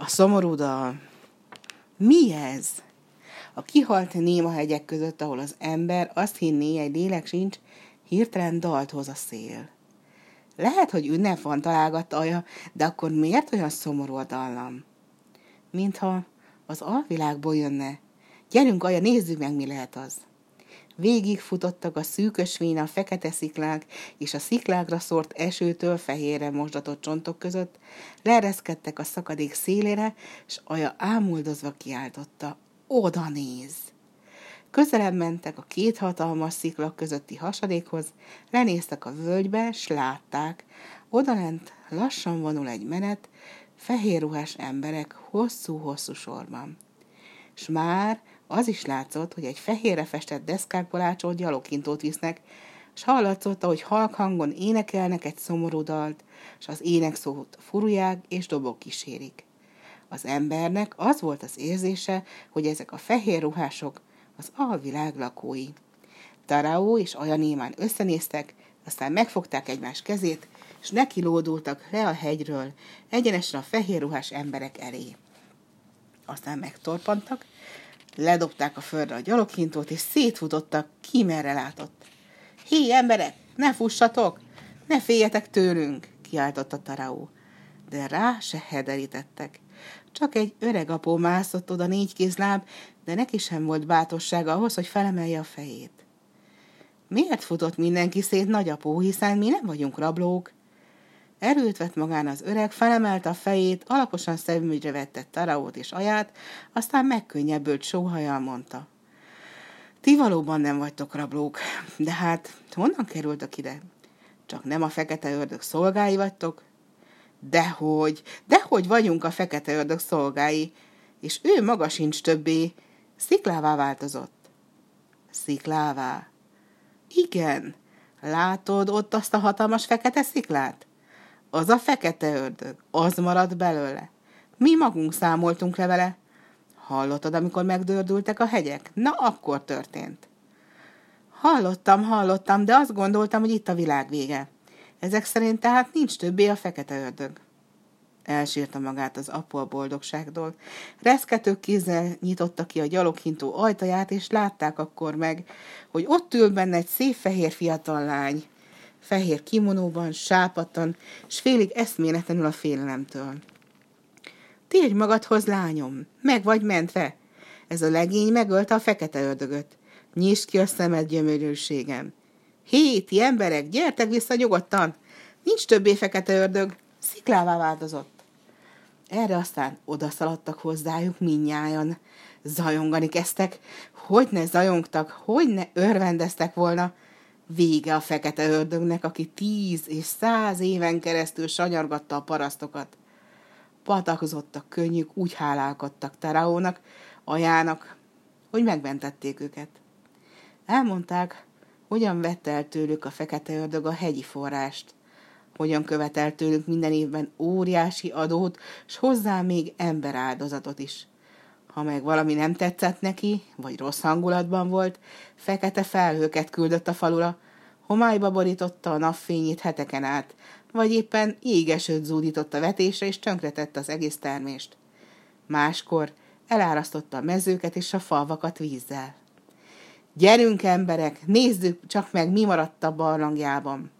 A szomorú dal. Mi ez? A kihalt néma hegyek között, ahol az ember azt hinné, egy lélek sincs, hirtelen dalt hoz a szél. Lehet, hogy ünnep van találgatta aja, de akkor miért olyan szomorú a dallam? Mintha az alvilágból jönne. Gyerünk, aja, nézzük meg, mi lehet az. Végig futottak a szűkös a fekete sziklák és a sziklákra szórt esőtől fehérre mosdatott csontok között, leereszkedtek a szakadék szélére, s Aja ámuldozva kiáltotta, oda néz! Közelebb mentek a két hatalmas sziklak közötti hasadékhoz, lenéztek a völgybe, s látták, odalent lassan vonul egy menet, fehér ruhás emberek hosszú-hosszú sorban. S már az is látszott, hogy egy fehérre festett deszkákból ácsolt gyalogkintót visznek, s hallatszott, ahogy halk hangon énekelnek egy szomorú dalt, s az énekszót furulják és dobok kísérik. Az embernek az volt az érzése, hogy ezek a fehér ruhások az alvilág lakói. Taraó és Ajanémán összenéztek, aztán megfogták egymás kezét, és nekilódultak le a hegyről, egyenesen a fehér ruhás emberek elé. Aztán megtorpantak, ledobták a földre a gyaloghintót, és szétfutottak, ki merre látott. Hé, emberek, ne fussatok! Ne féljetek tőlünk! kiáltotta Taraó. De rá se hederítettek. Csak egy öreg apó mászott oda négy kézláb, de neki sem volt bátorsága ahhoz, hogy felemelje a fejét. Miért futott mindenki szét nagyapó, hiszen mi nem vagyunk rablók? Erőt vett magán az öreg, felemelte a fejét, alaposan szemügyre vette Taraót és aját, aztán megkönnyebbült sóhajjal mondta. Ti valóban nem vagytok rablók, de hát honnan kerültök ide? Csak nem a fekete ördög szolgái vagytok? Dehogy, dehogy vagyunk a fekete ördög szolgái, és ő maga sincs többé, sziklává változott. Sziklává? Igen, látod ott azt a hatalmas fekete sziklát? Az a fekete ördög, az maradt belőle. Mi magunk számoltunk le vele. Hallottad, amikor megdördültek a hegyek? Na, akkor történt. Hallottam, hallottam, de azt gondoltam, hogy itt a világ vége. Ezek szerint tehát nincs többé a fekete ördög. Elsírta magát az apu a boldogságtól. Reszkető kézzel nyitotta ki a gyaloghintó ajtaját, és látták akkor meg, hogy ott ül benne egy szép fehér fiatal lány, fehér kimonóban, sápattan, s félig eszméletlenül a félelemtől. Térj magadhoz, lányom, meg vagy mentve. Ez a legény megölte a fekete ördögöt. Nyisd ki a szemed gyömörűségem. Hé, ti emberek, gyertek vissza nyugodtan! Nincs többé fekete ördög, sziklává változott. Erre aztán odaszaladtak hozzájuk minnyájan. Zajongani kezdtek, hogy ne zajongtak, hogy ne örvendeztek volna. Vége a fekete ördögnek, aki tíz és száz éven keresztül sanyargatta a parasztokat. Patakzottak könnyük, úgy hálálkodtak Taraónak, ajának, hogy megmentették őket. Elmondták, hogyan vette el tőlük a fekete ördög a hegyi forrást, hogyan követel tőlük minden évben óriási adót, s hozzá még emberáldozatot is. Ha meg valami nem tetszett neki, vagy rossz hangulatban volt, fekete felhőket küldött a falura, homályba borította a napfényét heteken át, vagy éppen égesőt zúdított a vetésre, és tönkretette az egész termést. Máskor elárasztotta a mezőket és a falvakat vízzel. Gyerünk, emberek, nézzük csak meg, mi maradt a barlangjában.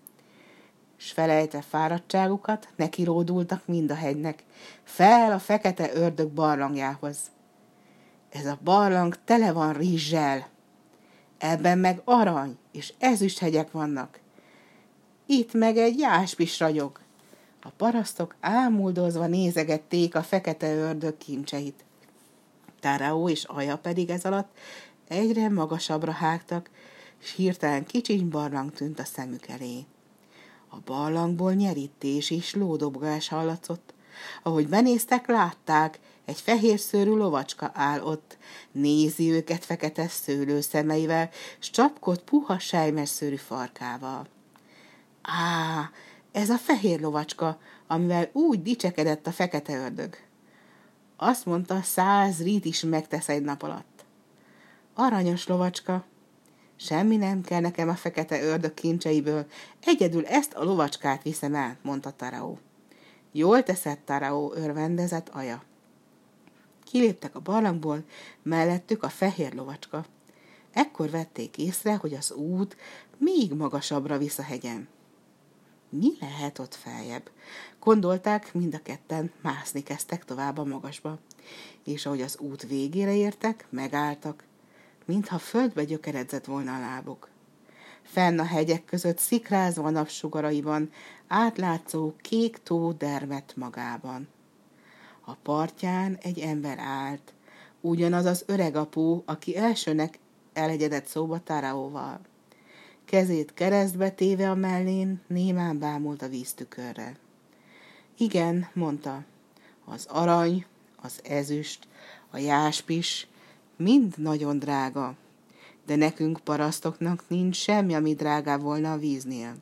S felejte fáradtságukat, ródultak mind a hegynek, fel a fekete ördög barlangjához. Ez a barlang tele van rizssel, ebben meg arany és ezüst hegyek vannak. Itt meg egy jáspis ragyog. A parasztok ámuldozva nézegették a fekete ördög kincseit. Táraó és Aja pedig ez alatt egyre magasabbra hágtak, s hirtelen kicsiny barlang tűnt a szemük elé. A barlangból nyerítés és lódobgás hallatszott. Ahogy benéztek, látták, egy fehér szőrű lovacska áll ott, nézi őket fekete szőlő szemeivel, s csapkod puha sejmes szőrű farkával. Á, ez a fehér lovacska, amivel úgy dicsekedett a fekete ördög. Azt mondta, száz rít is megtesz egy nap alatt. Aranyos lovacska, semmi nem kell nekem a fekete ördög kincseiből, egyedül ezt a lovacskát viszem el, mondta Taraó. Jól teszett, Taraó, örvendezett Aja. Kiléptek a barlangból, mellettük a fehér lovacska. Ekkor vették észre, hogy az út még magasabbra visz a hegyen. Mi lehet ott feljebb? Gondolták, mind a ketten mászni kezdtek tovább a magasba, és ahogy az út végére értek, megálltak, mintha földbe gyökeredzett volna a lábuk. Fenn a hegyek között szikrázva napsugaraiban, átlátszó kék tó dermet magában. A partján egy ember állt, ugyanaz az öreg apu, aki elsőnek elegyedett szóba Taraóval. Kezét keresztbe téve a mellén, némán bámult a víztükörre. Igen, mondta, az arany, az ezüst, a jáspis, mind nagyon drága, de nekünk parasztoknak nincs semmi, ami drágább volna a víznél.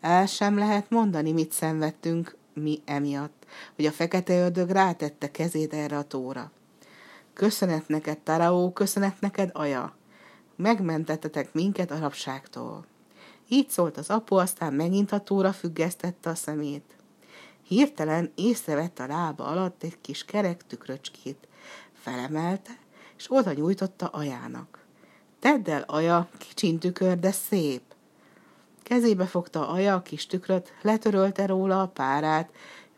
El sem lehet mondani, mit szenvedtünk mi emiatt, hogy a fekete ördög rátette kezét erre a tóra. Köszönet neked, Taraó, köszönet neked, Aja. Megmentettetek minket a rabságtól. Így szólt az apu, aztán megint a tóra függesztette a szemét. Hirtelen észrevette a lába alatt egy kis kerek tükröcskét. Felemelte, és oda nyújtotta ajának. Tedd el, aja, kicsin tükör, de szép. Kezébe fogta aja a kis tükröt, letörölte róla a párát,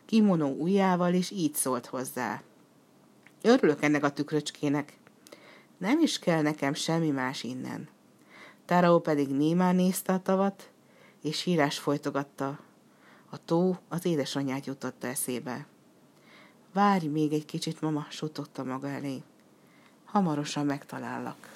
kimonó ujjával, és így szólt hozzá. Örülök ennek a tükröcskének. Nem is kell nekem semmi más innen. Táró pedig némán nézte a tavat, és hírás folytogatta. A tó az édesanyját jutotta eszébe. Várj még egy kicsit, mama, suttogta maga elé. Hamarosan megtalállak.